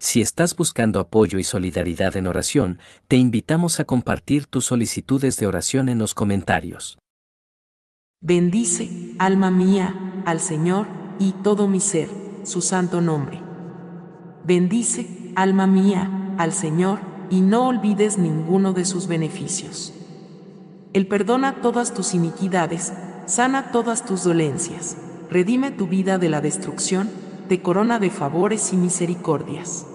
Si estás buscando apoyo y solidaridad en oración, te invitamos a compartir tus solicitudes de oración en los comentarios. Bendice, alma mía, al Señor, y todo mi ser, su santo nombre. Bendice, alma mía, al Señor, y no olvides ninguno de sus beneficios. Él perdona todas tus iniquidades, sana todas tus dolencias, redime tu vida de la destrucción, te corona de favores y misericordias.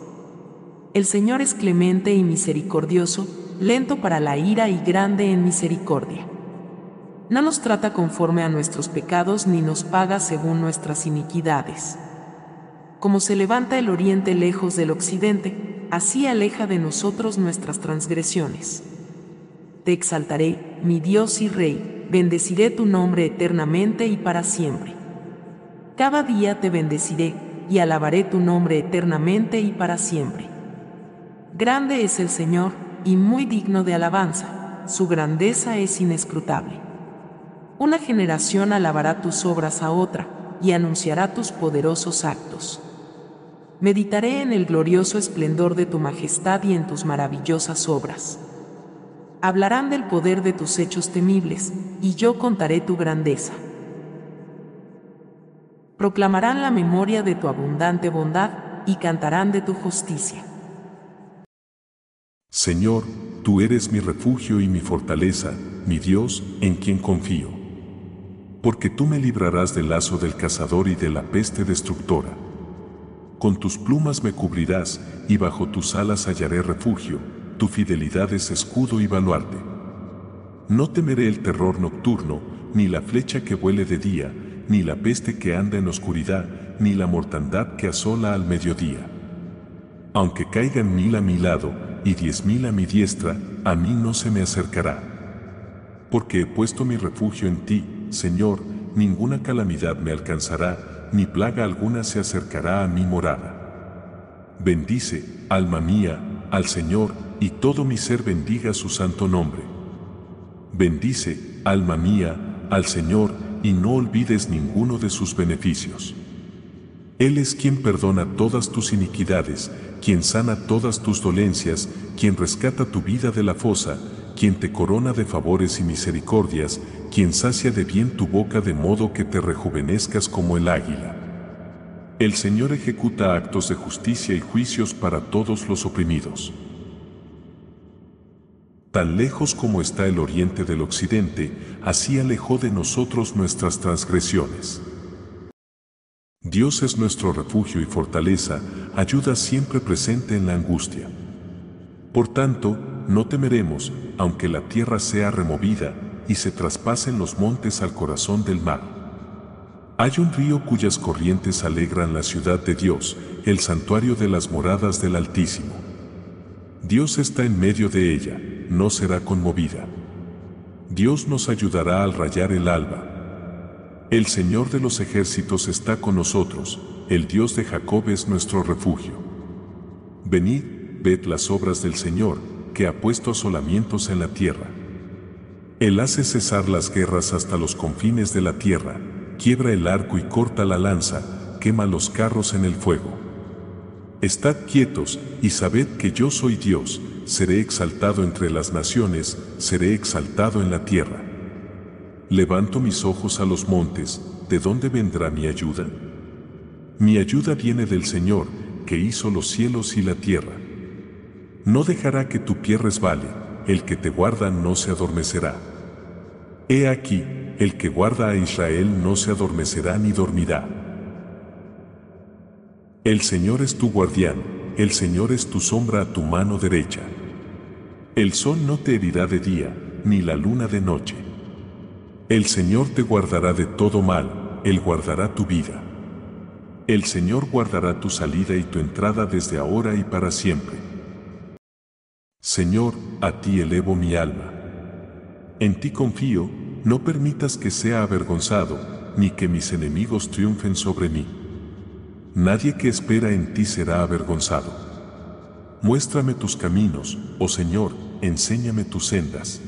El Señor es clemente y misericordioso, lento para la ira y grande en misericordia. No nos trata conforme a nuestros pecados ni nos paga según nuestras iniquidades. Como se levanta el oriente lejos del occidente, así aleja de nosotros nuestras transgresiones. Te exaltaré, mi Dios y Rey, bendeciré tu nombre eternamente y para siempre. Cada día te bendeciré, y alabaré tu nombre eternamente y para siempre. Grande es el Señor, y muy digno de alabanza, su grandeza es inescrutable. Una generación alabará tus obras a otra, y anunciará tus poderosos actos. Meditaré en el glorioso esplendor de tu majestad y en tus maravillosas obras. Hablarán del poder de tus hechos temibles, y yo contaré tu grandeza. Proclamarán la memoria de tu abundante bondad, y cantarán de tu justicia. Señor, tú eres mi refugio y mi fortaleza, mi Dios, en quien confío. Porque tú me librarás del lazo del cazador y de la peste destructora. Con tus plumas me cubrirás, y bajo tus alas hallaré refugio, tu fidelidad es escudo y baluarte. No temeré el terror nocturno, ni la flecha que vuele de día, ni la peste que anda en oscuridad, ni la mortandad que asola al mediodía. Aunque caigan mil a mi lado, y diez mil a mi diestra, a mí no se me acercará. Porque he puesto mi refugio en ti, Señor, ninguna calamidad me alcanzará, ni plaga alguna se acercará a mi morada. Bendice, alma mía, al Señor, y todo mi ser bendiga su santo nombre. Bendice, alma mía, al Señor, y no olvides ninguno de sus beneficios. Él es quien perdona todas tus iniquidades, quien sana todas tus dolencias, quien rescata tu vida de la fosa, quien te corona de favores y misericordias, quien sacia de bien tu boca de modo que te rejuvenezcas como el águila. El Señor ejecuta actos de justicia y juicios para todos los oprimidos. Tan lejos como está el oriente del occidente, así alejó de nosotros nuestras transgresiones. Dios es nuestro refugio y fortaleza, ayuda siempre presente en la angustia. Por tanto, no temeremos, aunque la tierra sea removida y se traspasen los montes al corazón del mar. Hay un río cuyas corrientes alegran la ciudad de Dios, el santuario de las moradas del Altísimo. Dios está en medio de ella, no será conmovida. Dios nos ayudará al rayar el alba, el Señor de los ejércitos está con nosotros, el Dios de Jacob es nuestro refugio. Venid, ved las obras del Señor, que ha puesto asolamientos en la tierra. Él hace cesar las guerras hasta los confines de la tierra, quiebra el arco y corta la lanza, quema los carros en el fuego. Estad quietos y sabed que yo soy Dios, seré exaltado entre las naciones, seré exaltado en la tierra. Levanto mis ojos a los montes, ¿de dónde vendrá mi ayuda? Mi ayuda viene del Señor, que hizo los cielos y la tierra. No dejará que tu pie resbale, el que te guarda no se adormecerá. He aquí, el que guarda a Israel no se adormecerá ni dormirá. El Señor es tu guardián, el Señor es tu sombra a tu mano derecha. El sol no te herirá de día, ni la luna de noche. El Señor te guardará de todo mal, Él guardará tu vida. El Señor guardará tu salida y tu entrada desde ahora y para siempre. Señor, a ti elevo mi alma. En ti confío, no permitas que sea avergonzado, ni que mis enemigos triunfen sobre mí. Nadie que espera en ti será avergonzado. Muéstrame tus caminos, oh Señor, enséñame tus sendas.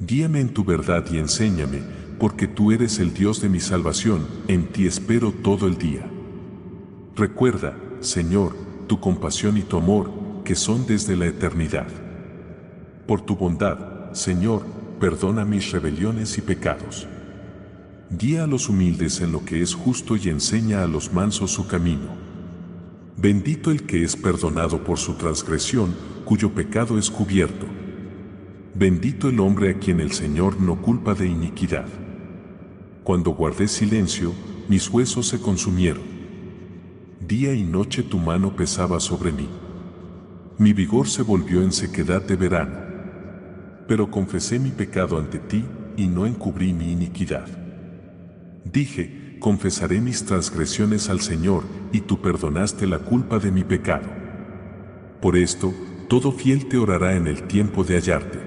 Guíame en tu verdad y enséñame, porque tú eres el Dios de mi salvación, en ti espero todo el día. Recuerda, Señor, tu compasión y tu amor, que son desde la eternidad. Por tu bondad, Señor, perdona mis rebeliones y pecados. Guía a los humildes en lo que es justo y enseña a los mansos su camino. Bendito el que es perdonado por su transgresión, cuyo pecado es cubierto. Bendito el hombre a quien el Señor no culpa de iniquidad. Cuando guardé silencio, mis huesos se consumieron. Día y noche tu mano pesaba sobre mí. Mi vigor se volvió en sequedad de verano. Pero confesé mi pecado ante ti y no encubrí mi iniquidad. Dije, confesaré mis transgresiones al Señor, y tú perdonaste la culpa de mi pecado. Por esto, todo fiel te orará en el tiempo de hallarte.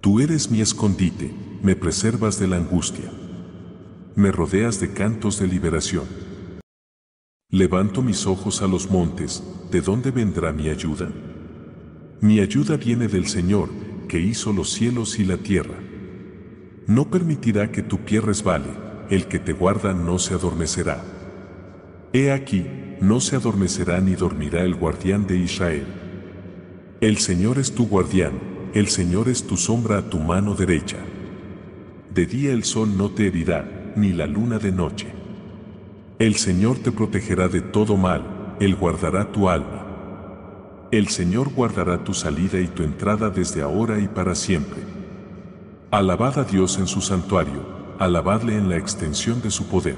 Tú eres mi escondite, me preservas de la angustia. Me rodeas de cantos de liberación. Levanto mis ojos a los montes, ¿de dónde vendrá mi ayuda? Mi ayuda viene del Señor, que hizo los cielos y la tierra. No permitirá que tu pie resbale, el que te guarda no se adormecerá. He aquí, no se adormecerá ni dormirá el guardián de Israel. El Señor es tu guardián, el Señor es tu sombra a tu mano derecha. De día el sol no te herirá, ni la luna de noche. El Señor te protegerá de todo mal, Él guardará tu alma. El Señor guardará tu salida y tu entrada desde ahora y para siempre. Alabad a Dios en su santuario, alabadle en la extensión de su poder.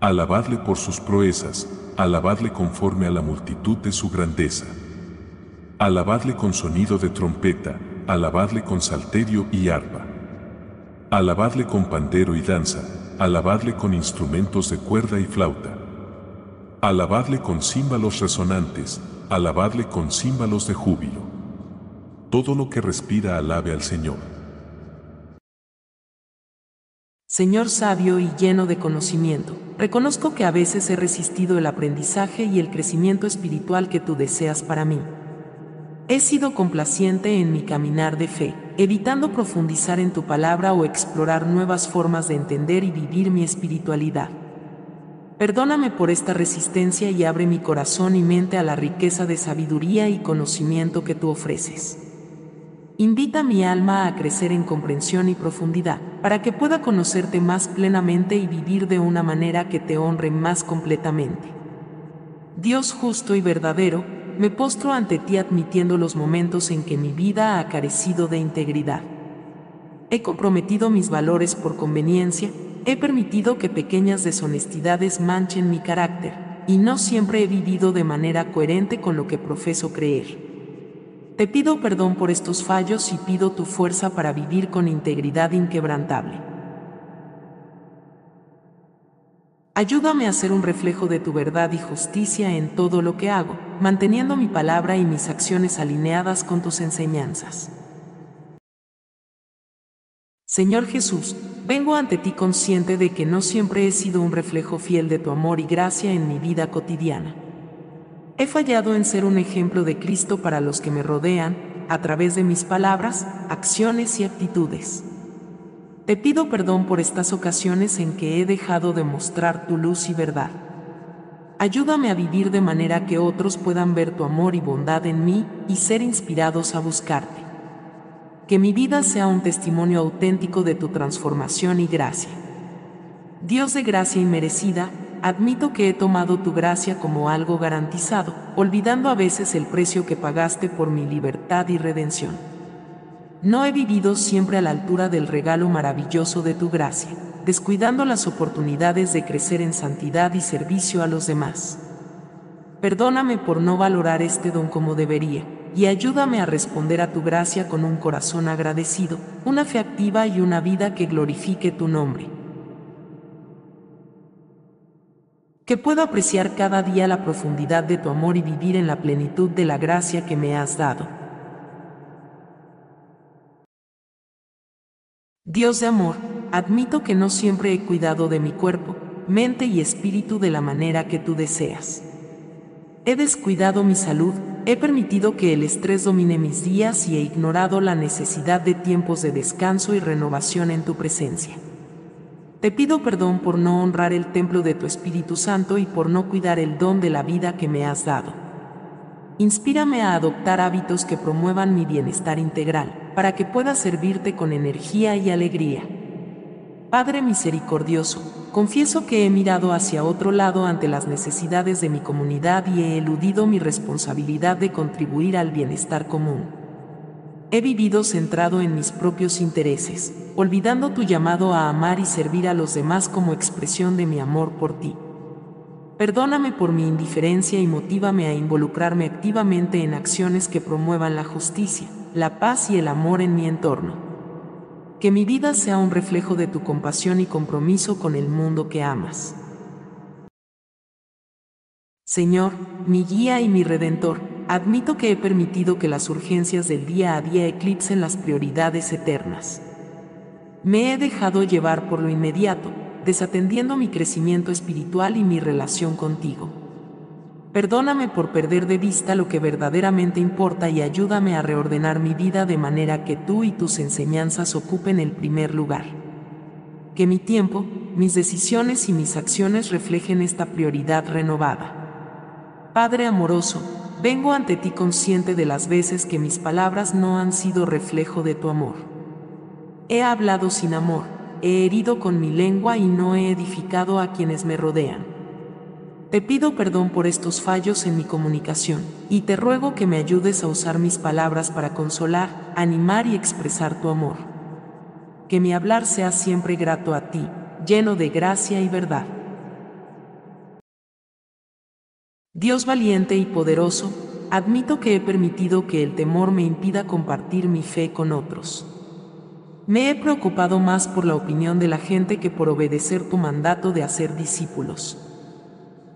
Alabadle por sus proezas, alabadle conforme a la multitud de su grandeza. Alabadle con sonido de trompeta, alabadle con salterio y arpa. Alabadle con pandero y danza, alabadle con instrumentos de cuerda y flauta. Alabadle con címbalos resonantes, alabadle con címbalos de júbilo. Todo lo que respira alabe al Señor. Señor sabio y lleno de conocimiento, reconozco que a veces he resistido el aprendizaje y el crecimiento espiritual que tú deseas para mí. He sido complaciente en mi caminar de fe, evitando profundizar en tu palabra o explorar nuevas formas de entender y vivir mi espiritualidad. Perdóname por esta resistencia y abre mi corazón y mente a la riqueza de sabiduría y conocimiento que tú ofreces. Invita mi alma a crecer en comprensión y profundidad, para que pueda conocerte más plenamente y vivir de una manera que te honre más completamente. Dios justo y verdadero, me postro ante ti admitiendo los momentos en que mi vida ha carecido de integridad. He comprometido mis valores por conveniencia, he permitido que pequeñas deshonestidades manchen mi carácter, y no siempre he vivido de manera coherente con lo que profeso creer. Te pido perdón por estos fallos y pido tu fuerza para vivir con integridad inquebrantable. Ayúdame a ser un reflejo de tu verdad y justicia en todo lo que hago, manteniendo mi palabra y mis acciones alineadas con tus enseñanzas. Señor Jesús, vengo ante ti consciente de que no siempre he sido un reflejo fiel de tu amor y gracia en mi vida cotidiana. He fallado en ser un ejemplo de Cristo para los que me rodean, a través de mis palabras, acciones y actitudes. Te pido perdón por estas ocasiones en que he dejado de mostrar tu luz y verdad. Ayúdame a vivir de manera que otros puedan ver tu amor y bondad en mí y ser inspirados a buscarte. Que mi vida sea un testimonio auténtico de tu transformación y gracia. Dios de gracia inmerecida, admito que he tomado tu gracia como algo garantizado, olvidando a veces el precio que pagaste por mi libertad y redención. No he vivido siempre a la altura del regalo maravilloso de tu gracia, descuidando las oportunidades de crecer en santidad y servicio a los demás. Perdóname por no valorar este don como debería, y ayúdame a responder a tu gracia con un corazón agradecido, una fe activa y una vida que glorifique tu nombre. Que puedo apreciar cada día la profundidad de tu amor y vivir en la plenitud de la gracia que me has dado. Dios de amor, admito que no siempre he cuidado de mi cuerpo, mente y espíritu de la manera que tú deseas. He descuidado mi salud, he permitido que el estrés domine mis días y he ignorado la necesidad de tiempos de descanso y renovación en tu presencia. Te pido perdón por no honrar el templo de tu Espíritu Santo y por no cuidar el don de la vida que me has dado. Inspírame a adoptar hábitos que promuevan mi bienestar integral, para que pueda servirte con energía y alegría. Padre misericordioso, confieso que he mirado hacia otro lado ante las necesidades de mi comunidad y he eludido mi responsabilidad de contribuir al bienestar común. He vivido centrado en mis propios intereses, olvidando tu llamado a amar y servir a los demás como expresión de mi amor por ti. Perdóname por mi indiferencia y motívame a involucrarme activamente en acciones que promuevan la justicia, la paz y el amor en mi entorno. Que mi vida sea un reflejo de tu compasión y compromiso con el mundo que amas. Señor, mi guía y mi redentor, admito que he permitido que las urgencias del día a día eclipsen las prioridades eternas. Me he dejado llevar por lo inmediato, desatendiendo mi crecimiento espiritual y mi relación contigo. Perdóname por perder de vista lo que verdaderamente importa y ayúdame a reordenar mi vida de manera que tú y tus enseñanzas ocupen el primer lugar. Que mi tiempo, mis decisiones y mis acciones reflejen esta prioridad renovada. Padre amoroso, Vengo ante ti consciente de las veces que mis palabras no han sido reflejo de tu amor. He hablado sin amor, he herido con mi lengua y no he edificado a quienes me rodean. Te pido perdón por estos fallos en mi comunicación, y te ruego que me ayudes a usar mis palabras para consolar, animar y expresar tu amor. Que mi hablar sea siempre grato a ti, lleno de gracia y verdad. Dios valiente y poderoso, admito que he permitido que el temor me impida compartir mi fe con otros. Me he preocupado más por la opinión de la gente que por obedecer tu mandato de hacer discípulos.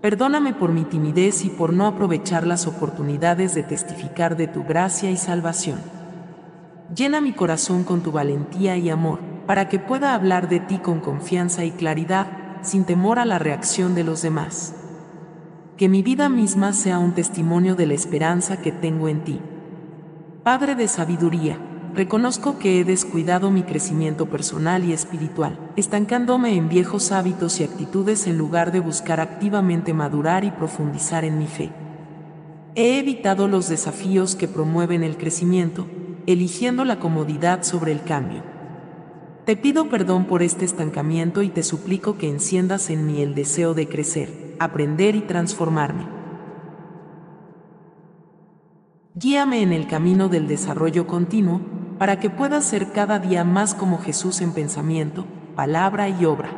Perdóname por mi timidez y por no aprovechar las oportunidades de testificar de tu gracia y salvación. Llena mi corazón con tu valentía y amor, para que pueda hablar de ti con confianza y claridad, sin temor a la reacción de los demás que mi vida misma sea un testimonio de la esperanza que tengo en ti. Padre de sabiduría, reconozco que he descuidado mi crecimiento personal y espiritual, estancándome en viejos hábitos y actitudes en lugar de buscar activamente madurar y profundizar en mi fe. He evitado los desafíos que promueven el crecimiento, eligiendo la comodidad sobre el cambio. Te pido perdón por este estancamiento y te suplico que enciendas en mí el deseo de crecer aprender y transformarme. Guíame en el camino del desarrollo continuo para que pueda ser cada día más como Jesús en pensamiento, palabra y obra.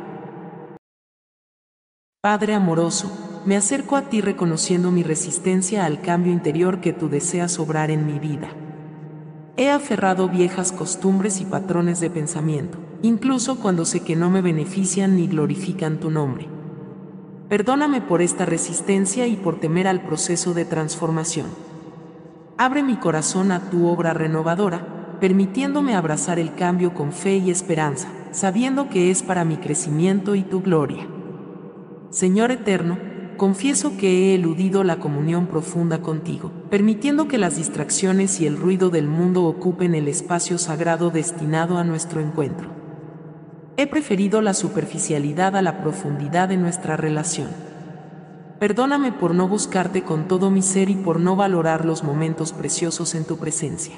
Padre amoroso, me acerco a ti reconociendo mi resistencia al cambio interior que tú deseas obrar en mi vida. He aferrado viejas costumbres y patrones de pensamiento, incluso cuando sé que no me benefician ni glorifican tu nombre. Perdóname por esta resistencia y por temer al proceso de transformación. Abre mi corazón a tu obra renovadora, permitiéndome abrazar el cambio con fe y esperanza, sabiendo que es para mi crecimiento y tu gloria. Señor eterno, confieso que he eludido la comunión profunda contigo, permitiendo que las distracciones y el ruido del mundo ocupen el espacio sagrado destinado a nuestro encuentro. He preferido la superficialidad a la profundidad de nuestra relación. Perdóname por no buscarte con todo mi ser y por no valorar los momentos preciosos en tu presencia.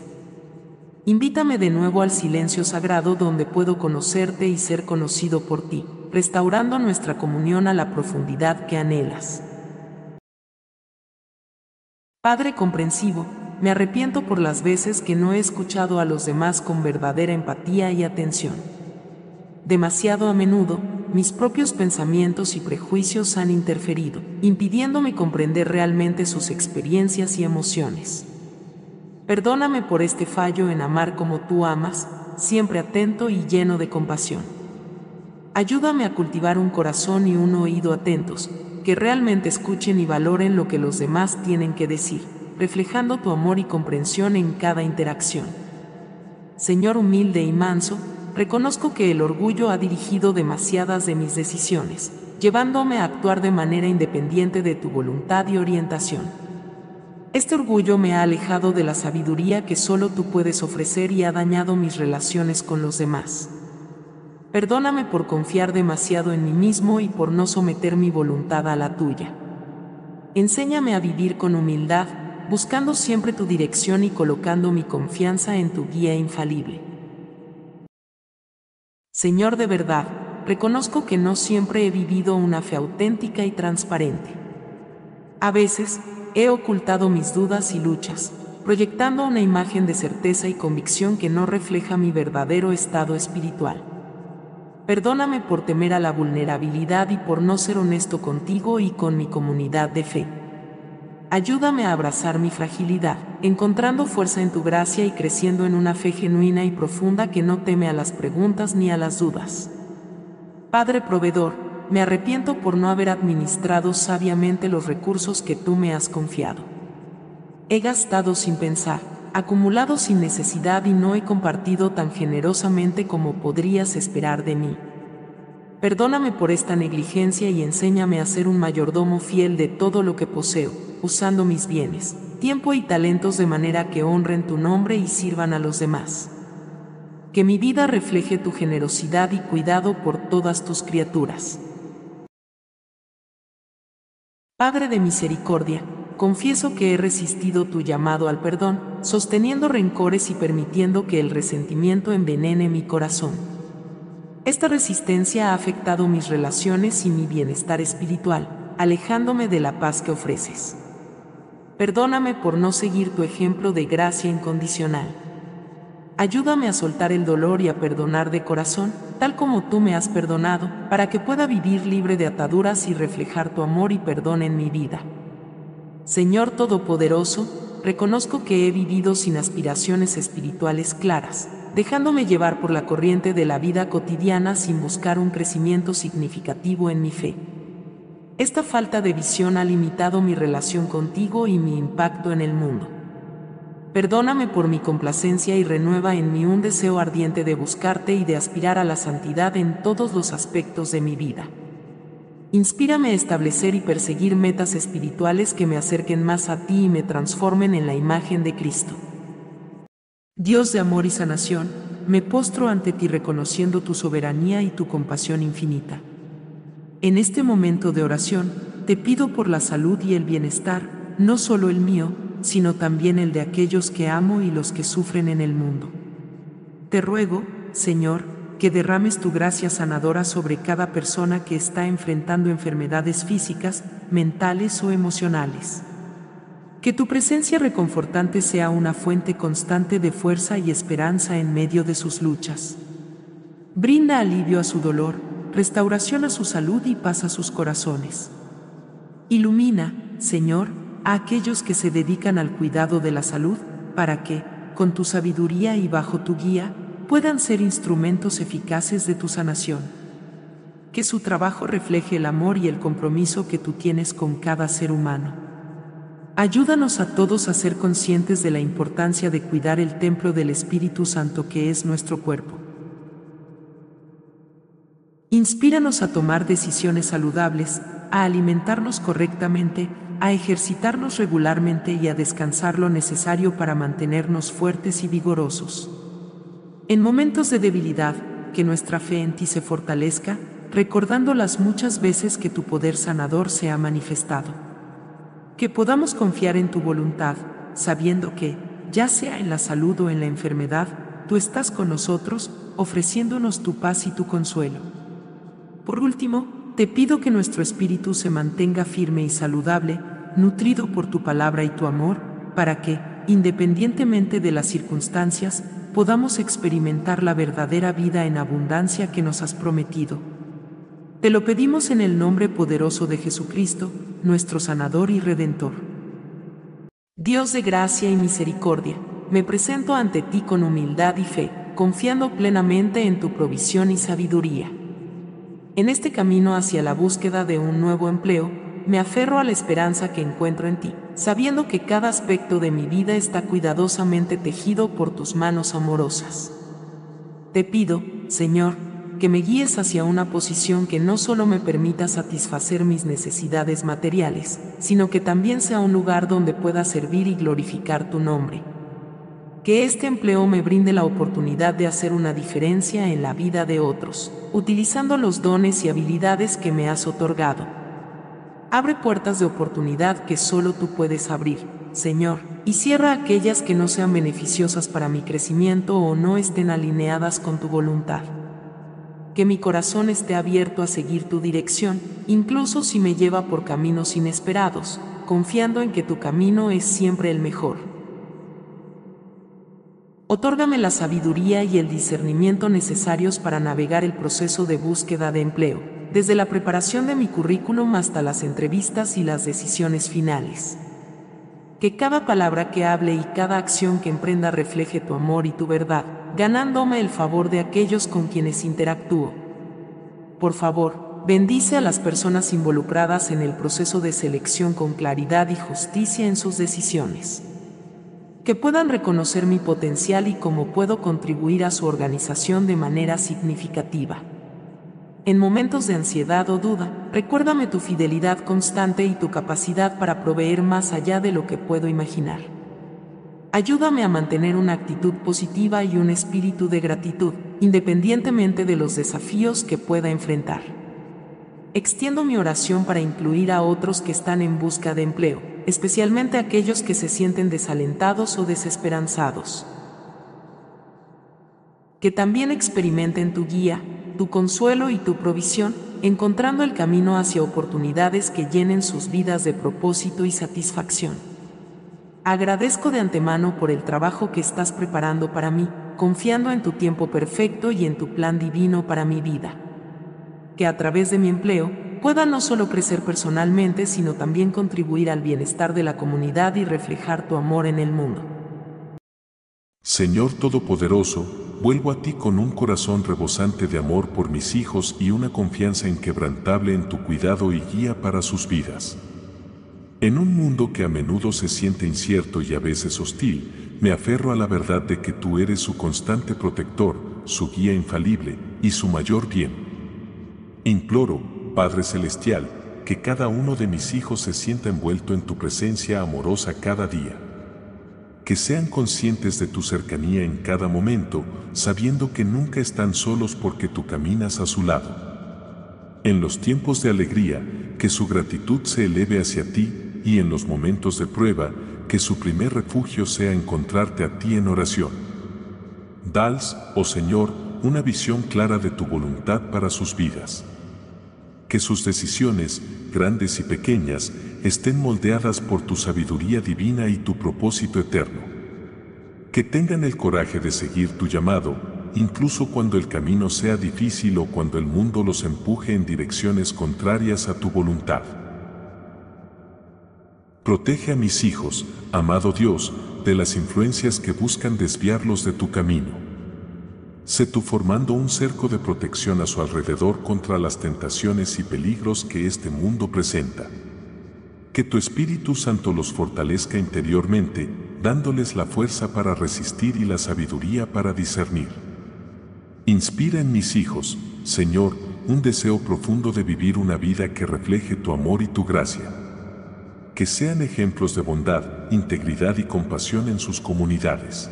Invítame de nuevo al silencio sagrado donde puedo conocerte y ser conocido por ti, restaurando nuestra comunión a la profundidad que anhelas. Padre comprensivo, me arrepiento por las veces que no he escuchado a los demás con verdadera empatía y atención demasiado a menudo, mis propios pensamientos y prejuicios han interferido, impidiéndome comprender realmente sus experiencias y emociones. Perdóname por este fallo en amar como tú amas, siempre atento y lleno de compasión. Ayúdame a cultivar un corazón y un oído atentos, que realmente escuchen y valoren lo que los demás tienen que decir, reflejando tu amor y comprensión en cada interacción. Señor humilde y manso, reconozco que el orgullo ha dirigido demasiadas de mis decisiones, llevándome a actuar de manera independiente de tu voluntad y orientación. Este orgullo me ha alejado de la sabiduría que solo tú puedes ofrecer y ha dañado mis relaciones con los demás. Perdóname por confiar demasiado en mí mismo y por no someter mi voluntad a la tuya. Enséñame a vivir con humildad, buscando siempre tu dirección y colocando mi confianza en tu guía infalible. Señor de verdad, reconozco que no siempre he vivido una fe auténtica y transparente. A veces, he ocultado mis dudas y luchas, proyectando una imagen de certeza y convicción que no refleja mi verdadero estado espiritual. Perdóname por temer a la vulnerabilidad y por no ser honesto contigo y con mi comunidad de fe. Ayúdame a abrazar mi fragilidad, encontrando fuerza en tu gracia y creciendo en una fe genuina y profunda que no teme a las preguntas ni a las dudas. Padre proveedor, me arrepiento por no haber administrado sabiamente los recursos que tú me has confiado. He gastado sin pensar, acumulado sin necesidad y no he compartido tan generosamente como podrías esperar de mí. Perdóname por esta negligencia y enséñame a ser un mayordomo fiel de todo lo que poseo, usando mis bienes, tiempo y talentos de manera que honren tu nombre y sirvan a los demás. Que mi vida refleje tu generosidad y cuidado por todas tus criaturas. Padre de misericordia, confieso que he resistido tu llamado al perdón, sosteniendo rencores y permitiendo que el resentimiento envenene mi corazón. Esta resistencia ha afectado mis relaciones y mi bienestar espiritual, alejándome de la paz que ofreces. Perdóname por no seguir tu ejemplo de gracia incondicional. Ayúdame a soltar el dolor y a perdonar de corazón, tal como tú me has perdonado, para que pueda vivir libre de ataduras y reflejar tu amor y perdón en mi vida. Señor Todopoderoso, reconozco que he vivido sin aspiraciones espirituales claras, dejándome llevar por la corriente de la vida cotidiana sin buscar un crecimiento significativo en mi fe. Esta falta de visión ha limitado mi relación contigo y mi impacto en el mundo. Perdóname por mi complacencia y renueva en mí un deseo ardiente de buscarte y de aspirar a la santidad en todos los aspectos de mi vida. Inspírame a establecer y perseguir metas espirituales que me acerquen más a ti y me transformen en la imagen de Cristo. Dios de amor y sanación, me postro ante ti reconociendo tu soberanía y tu compasión infinita. En este momento de oración, te pido por la salud y el bienestar, no solo el mío, sino también el de aquellos que amo y los que sufren en el mundo. Te ruego, Señor, que derrames tu gracia sanadora sobre cada persona que está enfrentando enfermedades físicas, mentales o emocionales. Que tu presencia reconfortante sea una fuente constante de fuerza y esperanza en medio de sus luchas. Brinda alivio a su dolor, restauración a su salud y paz a sus corazones. Ilumina, Señor, a aquellos que se dedican al cuidado de la salud, para que, con tu sabiduría y bajo tu guía, puedan ser instrumentos eficaces de tu sanación. Que su trabajo refleje el amor y el compromiso que tú tienes con cada ser humano. Ayúdanos a todos a ser conscientes de la importancia de cuidar el templo del Espíritu Santo que es nuestro cuerpo. Inspíranos a tomar decisiones saludables, a alimentarnos correctamente, a ejercitarnos regularmente y a descansar lo necesario para mantenernos fuertes y vigorosos. En momentos de debilidad, que nuestra fe en ti se fortalezca, recordando las muchas veces que tu poder sanador se ha manifestado. Que podamos confiar en tu voluntad, sabiendo que, ya sea en la salud o en la enfermedad, tú estás con nosotros, ofreciéndonos tu paz y tu consuelo. Por último, te pido que nuestro espíritu se mantenga firme y saludable, nutrido por tu palabra y tu amor, para que, independientemente de las circunstancias, podamos experimentar la verdadera vida en abundancia que nos has prometido. Te lo pedimos en el nombre poderoso de Jesucristo, nuestro sanador y redentor. Dios de gracia y misericordia, me presento ante ti con humildad y fe, confiando plenamente en tu provisión y sabiduría. En este camino hacia la búsqueda de un nuevo empleo, me aferro a la esperanza que encuentro en ti, sabiendo que cada aspecto de mi vida está cuidadosamente tejido por tus manos amorosas. Te pido, Señor, que me guíes hacia una posición que no solo me permita satisfacer mis necesidades materiales, sino que también sea un lugar donde pueda servir y glorificar tu nombre. Que este empleo me brinde la oportunidad de hacer una diferencia en la vida de otros, utilizando los dones y habilidades que me has otorgado. Abre puertas de oportunidad que solo tú puedes abrir, Señor, y cierra aquellas que no sean beneficiosas para mi crecimiento o no estén alineadas con tu voluntad. Que mi corazón esté abierto a seguir tu dirección, incluso si me lleva por caminos inesperados, confiando en que tu camino es siempre el mejor. Otórgame la sabiduría y el discernimiento necesarios para navegar el proceso de búsqueda de empleo, desde la preparación de mi currículum hasta las entrevistas y las decisiones finales. Que cada palabra que hable y cada acción que emprenda refleje tu amor y tu verdad, ganándome el favor de aquellos con quienes interactúo. Por favor, bendice a las personas involucradas en el proceso de selección con claridad y justicia en sus decisiones. Que puedan reconocer mi potencial y cómo puedo contribuir a su organización de manera significativa. En momentos de ansiedad o duda, recuérdame tu fidelidad constante y tu capacidad para proveer más allá de lo que puedo imaginar. Ayúdame a mantener una actitud positiva y un espíritu de gratitud, independientemente de los desafíos que pueda enfrentar. Extiendo mi oración para incluir a otros que están en busca de empleo, especialmente aquellos que se sienten desalentados o desesperanzados. Que también experimenten tu guía, tu consuelo y tu provisión, encontrando el camino hacia oportunidades que llenen sus vidas de propósito y satisfacción. Agradezco de antemano por el trabajo que estás preparando para mí, confiando en tu tiempo perfecto y en tu plan divino para mi vida. Que a través de mi empleo pueda no solo crecer personalmente, sino también contribuir al bienestar de la comunidad y reflejar tu amor en el mundo. Señor Todopoderoso, vuelvo a ti con un corazón rebosante de amor por mis hijos y una confianza inquebrantable en tu cuidado y guía para sus vidas. En un mundo que a menudo se siente incierto y a veces hostil, me aferro a la verdad de que tú eres su constante protector, su guía infalible y su mayor bien. Imploro, Padre Celestial, que cada uno de mis hijos se sienta envuelto en tu presencia amorosa cada día que sean conscientes de tu cercanía en cada momento, sabiendo que nunca están solos porque tú caminas a su lado. En los tiempos de alegría, que su gratitud se eleve hacia ti, y en los momentos de prueba, que su primer refugio sea encontrarte a ti en oración. Dals, oh Señor, una visión clara de tu voluntad para sus vidas. Que sus decisiones, grandes y pequeñas, estén moldeadas por tu sabiduría divina y tu propósito eterno. Que tengan el coraje de seguir tu llamado, incluso cuando el camino sea difícil o cuando el mundo los empuje en direcciones contrarias a tu voluntad. Protege a mis hijos, amado Dios, de las influencias que buscan desviarlos de tu camino. Sé tú formando un cerco de protección a su alrededor contra las tentaciones y peligros que este mundo presenta. Que tu Espíritu Santo los fortalezca interiormente, dándoles la fuerza para resistir y la sabiduría para discernir. Inspira en mis hijos, Señor, un deseo profundo de vivir una vida que refleje tu amor y tu gracia. Que sean ejemplos de bondad, integridad y compasión en sus comunidades.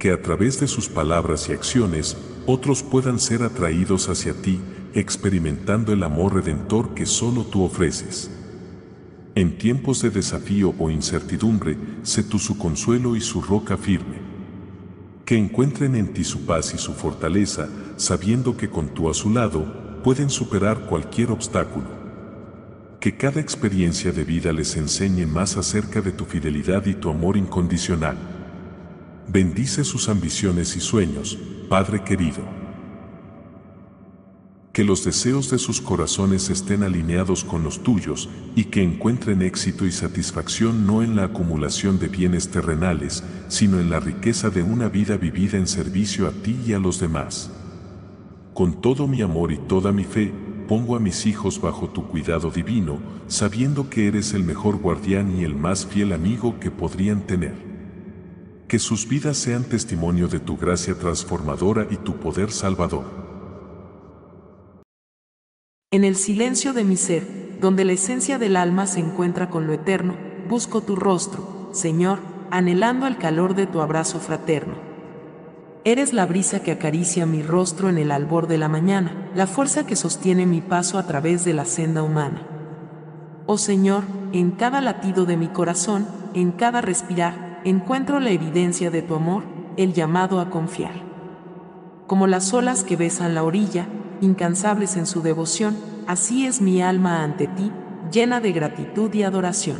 Que a través de sus palabras y acciones, otros puedan ser atraídos hacia ti, experimentando el amor redentor que solo tú ofreces. En tiempos de desafío o incertidumbre, sé tú su consuelo y su roca firme. Que encuentren en ti su paz y su fortaleza, sabiendo que con tú a su lado, pueden superar cualquier obstáculo. Que cada experiencia de vida les enseñe más acerca de tu fidelidad y tu amor incondicional. Bendice sus ambiciones y sueños, Padre querido que los deseos de sus corazones estén alineados con los tuyos y que encuentren éxito y satisfacción no en la acumulación de bienes terrenales, sino en la riqueza de una vida vivida en servicio a ti y a los demás. Con todo mi amor y toda mi fe, pongo a mis hijos bajo tu cuidado divino, sabiendo que eres el mejor guardián y el más fiel amigo que podrían tener. Que sus vidas sean testimonio de tu gracia transformadora y tu poder salvador. En el silencio de mi ser, donde la esencia del alma se encuentra con lo eterno, busco tu rostro, Señor, anhelando el calor de tu abrazo fraterno. Eres la brisa que acaricia mi rostro en el albor de la mañana, la fuerza que sostiene mi paso a través de la senda humana. Oh Señor, en cada latido de mi corazón, en cada respirar, encuentro la evidencia de tu amor, el llamado a confiar. Como las olas que besan la orilla, incansables en su devoción, así es mi alma ante ti, llena de gratitud y adoración.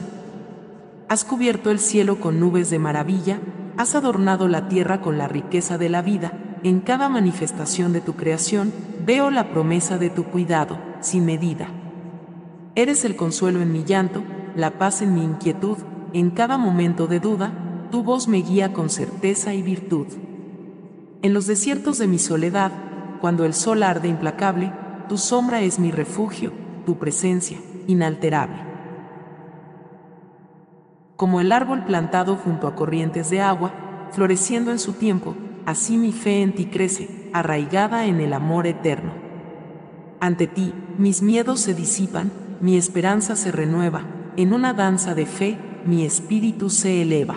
Has cubierto el cielo con nubes de maravilla, has adornado la tierra con la riqueza de la vida, en cada manifestación de tu creación veo la promesa de tu cuidado, sin medida. Eres el consuelo en mi llanto, la paz en mi inquietud, en cada momento de duda, tu voz me guía con certeza y virtud. En los desiertos de mi soledad, cuando el sol arde implacable, tu sombra es mi refugio, tu presencia, inalterable como el árbol plantado junto a corrientes de agua, floreciendo en su tiempo, así mi fe en ti crece, arraigada en el amor eterno. Ante ti, mis miedos se disipan, mi esperanza se renueva, en una danza de fe, mi espíritu se eleva.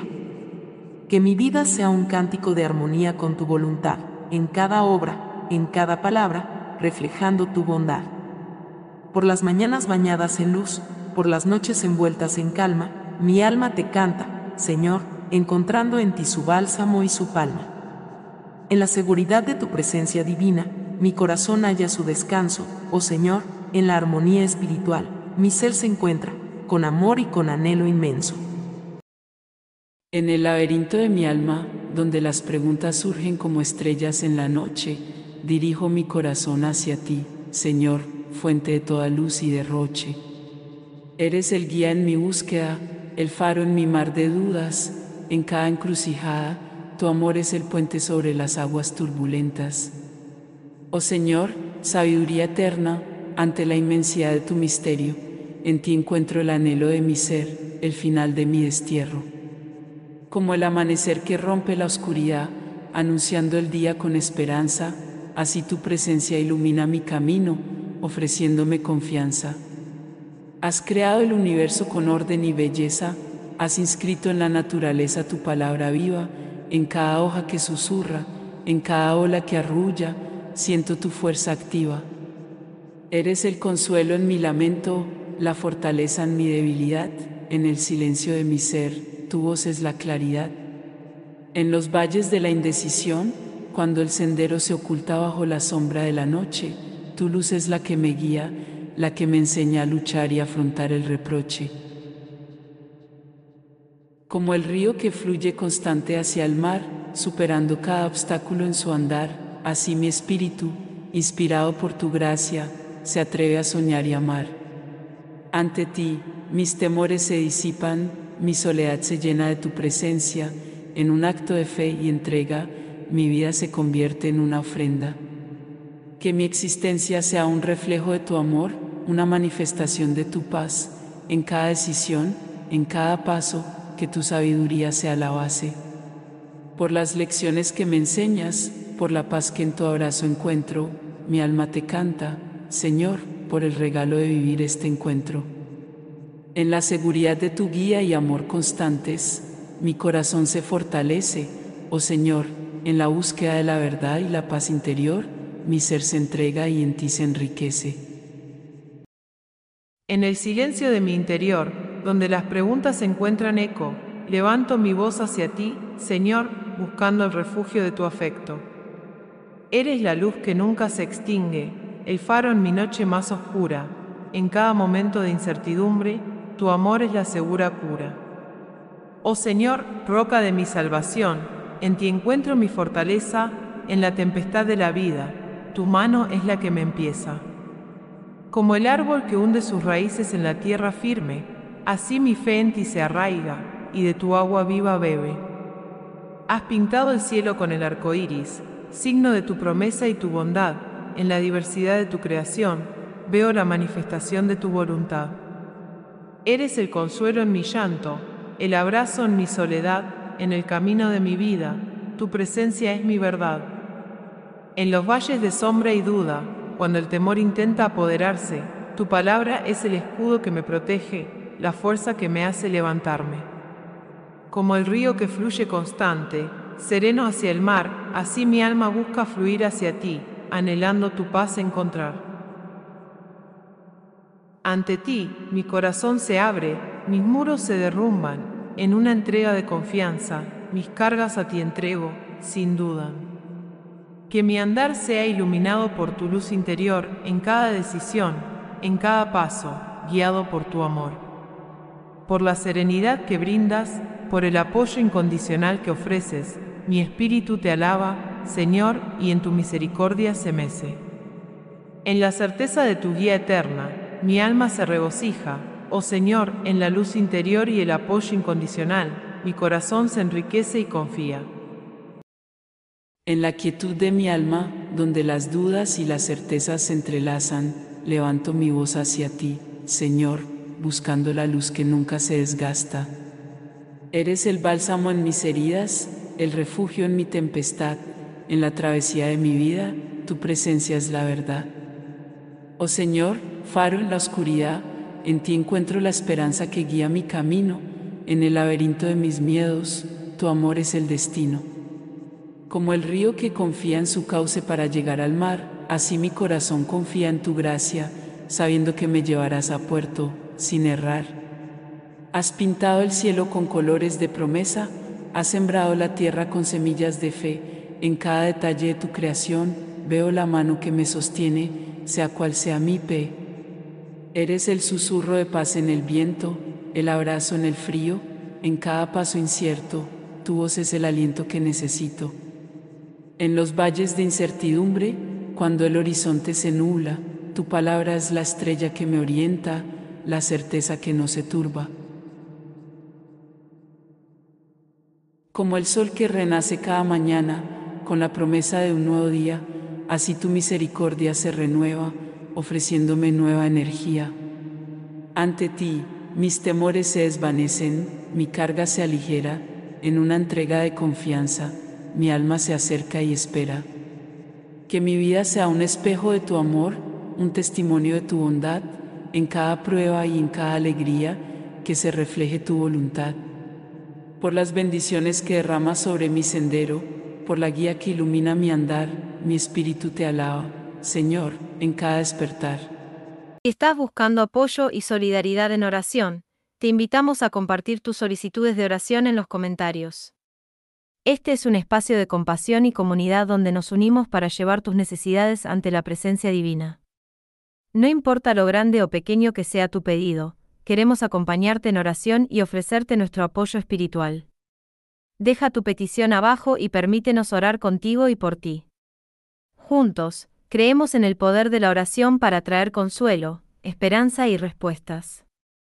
Que mi vida sea un cántico de armonía con tu voluntad, en cada obra, en cada palabra, reflejando tu bondad. Por las mañanas bañadas en luz, por las noches envueltas en calma, mi alma te canta, Señor, encontrando en ti su bálsamo y su palma. En la seguridad de tu presencia divina, mi corazón halla su descanso, oh Señor, en la armonía espiritual, mi ser se encuentra, con amor y con anhelo inmenso. En el laberinto de mi alma, donde las preguntas surgen como estrellas en la noche, dirijo mi corazón hacia ti, Señor, fuente de toda luz y derroche. Eres el guía en mi búsqueda, el faro en mi mar de dudas, en cada encrucijada, tu amor es el puente sobre las aguas turbulentas. Oh Señor, sabiduría eterna, ante la inmensidad de tu misterio, en ti encuentro el anhelo de mi ser, el final de mi destierro. Como el amanecer que rompe la oscuridad, anunciando el día con esperanza, así tu presencia ilumina mi camino, ofreciéndome confianza. Has creado el universo con orden y belleza, has inscrito en la naturaleza tu palabra viva, en cada hoja que susurra, en cada ola que arrulla, siento tu fuerza activa. Eres el consuelo en mi lamento, la fortaleza en mi debilidad, en el silencio de mi ser, tu voz es la claridad. En los valles de la indecisión, cuando el sendero se oculta bajo la sombra de la noche, tu luz es la que me guía, la que me enseña a luchar y afrontar el reproche. Como el río que fluye constante hacia el mar, superando cada obstáculo en su andar, así mi espíritu, inspirado por tu gracia, se atreve a soñar y amar. Ante ti, mis temores se disipan, mi soledad se llena de tu presencia, en un acto de fe y entrega, mi vida se convierte en una ofrenda. Que mi existencia sea un reflejo de tu amor, una manifestación de tu paz, en cada decisión, en cada paso, que tu sabiduría sea la base. Por las lecciones que me enseñas, por la paz que en tu abrazo encuentro, mi alma te canta, Señor, por el regalo de vivir este encuentro. En la seguridad de tu guía y amor constantes, mi corazón se fortalece, oh Señor, en la búsqueda de la verdad y la paz interior, mi ser se entrega y en ti se enriquece. En el silencio de mi interior, donde las preguntas encuentran eco, levanto mi voz hacia ti, Señor, buscando el refugio de tu afecto. Eres la luz que nunca se extingue, el faro en mi noche más oscura. En cada momento de incertidumbre, tu amor es la segura cura. Oh Señor, roca de mi salvación, en ti encuentro mi fortaleza en la tempestad de la vida, tu mano es la que me empieza. Como el árbol que hunde sus raíces en la tierra firme, así mi fe en ti se arraiga y de tu agua viva bebe. Has pintado el cielo con el arco iris, signo de tu promesa y tu bondad. En la diversidad de tu creación veo la manifestación de tu voluntad. Eres el consuelo en mi llanto, el abrazo en mi soledad, en el camino de mi vida. Tu presencia es mi verdad. En los valles de sombra y duda, cuando el temor intenta apoderarse, tu palabra es el escudo que me protege, la fuerza que me hace levantarme. Como el río que fluye constante, sereno hacia el mar, así mi alma busca fluir hacia ti, anhelando tu paz encontrar. Ante ti, mi corazón se abre, mis muros se derrumban, en una entrega de confianza, mis cargas a ti entrego, sin duda. Que mi andar sea iluminado por tu luz interior en cada decisión, en cada paso, guiado por tu amor. Por la serenidad que brindas, por el apoyo incondicional que ofreces, mi espíritu te alaba, Señor, y en tu misericordia se mece. En la certeza de tu guía eterna, mi alma se regocija, oh Señor, en la luz interior y el apoyo incondicional, mi corazón se enriquece y confía. En la quietud de mi alma, donde las dudas y las certezas se entrelazan, levanto mi voz hacia ti, Señor, buscando la luz que nunca se desgasta. Eres el bálsamo en mis heridas, el refugio en mi tempestad, en la travesía de mi vida, tu presencia es la verdad. Oh Señor, faro en la oscuridad, en ti encuentro la esperanza que guía mi camino, en el laberinto de mis miedos, tu amor es el destino. Como el río que confía en su cauce para llegar al mar, así mi corazón confía en tu gracia, sabiendo que me llevarás a puerto, sin errar. Has pintado el cielo con colores de promesa, has sembrado la tierra con semillas de fe, en cada detalle de tu creación veo la mano que me sostiene, sea cual sea mi pe, Eres el susurro de paz en el viento, el abrazo en el frío, en cada paso incierto, tu voz es el aliento que necesito. En los valles de incertidumbre, cuando el horizonte se nubla, tu palabra es la estrella que me orienta, la certeza que no se turba. Como el sol que renace cada mañana, con la promesa de un nuevo día, así tu misericordia se renueva ofreciéndome nueva energía. Ante ti, mis temores se desvanecen, mi carga se aligera, en una entrega de confianza, mi alma se acerca y espera. Que mi vida sea un espejo de tu amor, un testimonio de tu bondad, en cada prueba y en cada alegría, que se refleje tu voluntad. Por las bendiciones que derramas sobre mi sendero, por la guía que ilumina mi andar, mi espíritu te alaba. Señor, en cada despertar. Si estás buscando apoyo y solidaridad en oración, te invitamos a compartir tus solicitudes de oración en los comentarios. Este es un espacio de compasión y comunidad donde nos unimos para llevar tus necesidades ante la presencia divina. No importa lo grande o pequeño que sea tu pedido, queremos acompañarte en oración y ofrecerte nuestro apoyo espiritual. Deja tu petición abajo y permítenos orar contigo y por ti. Juntos, Creemos en el poder de la oración para traer consuelo, esperanza y respuestas.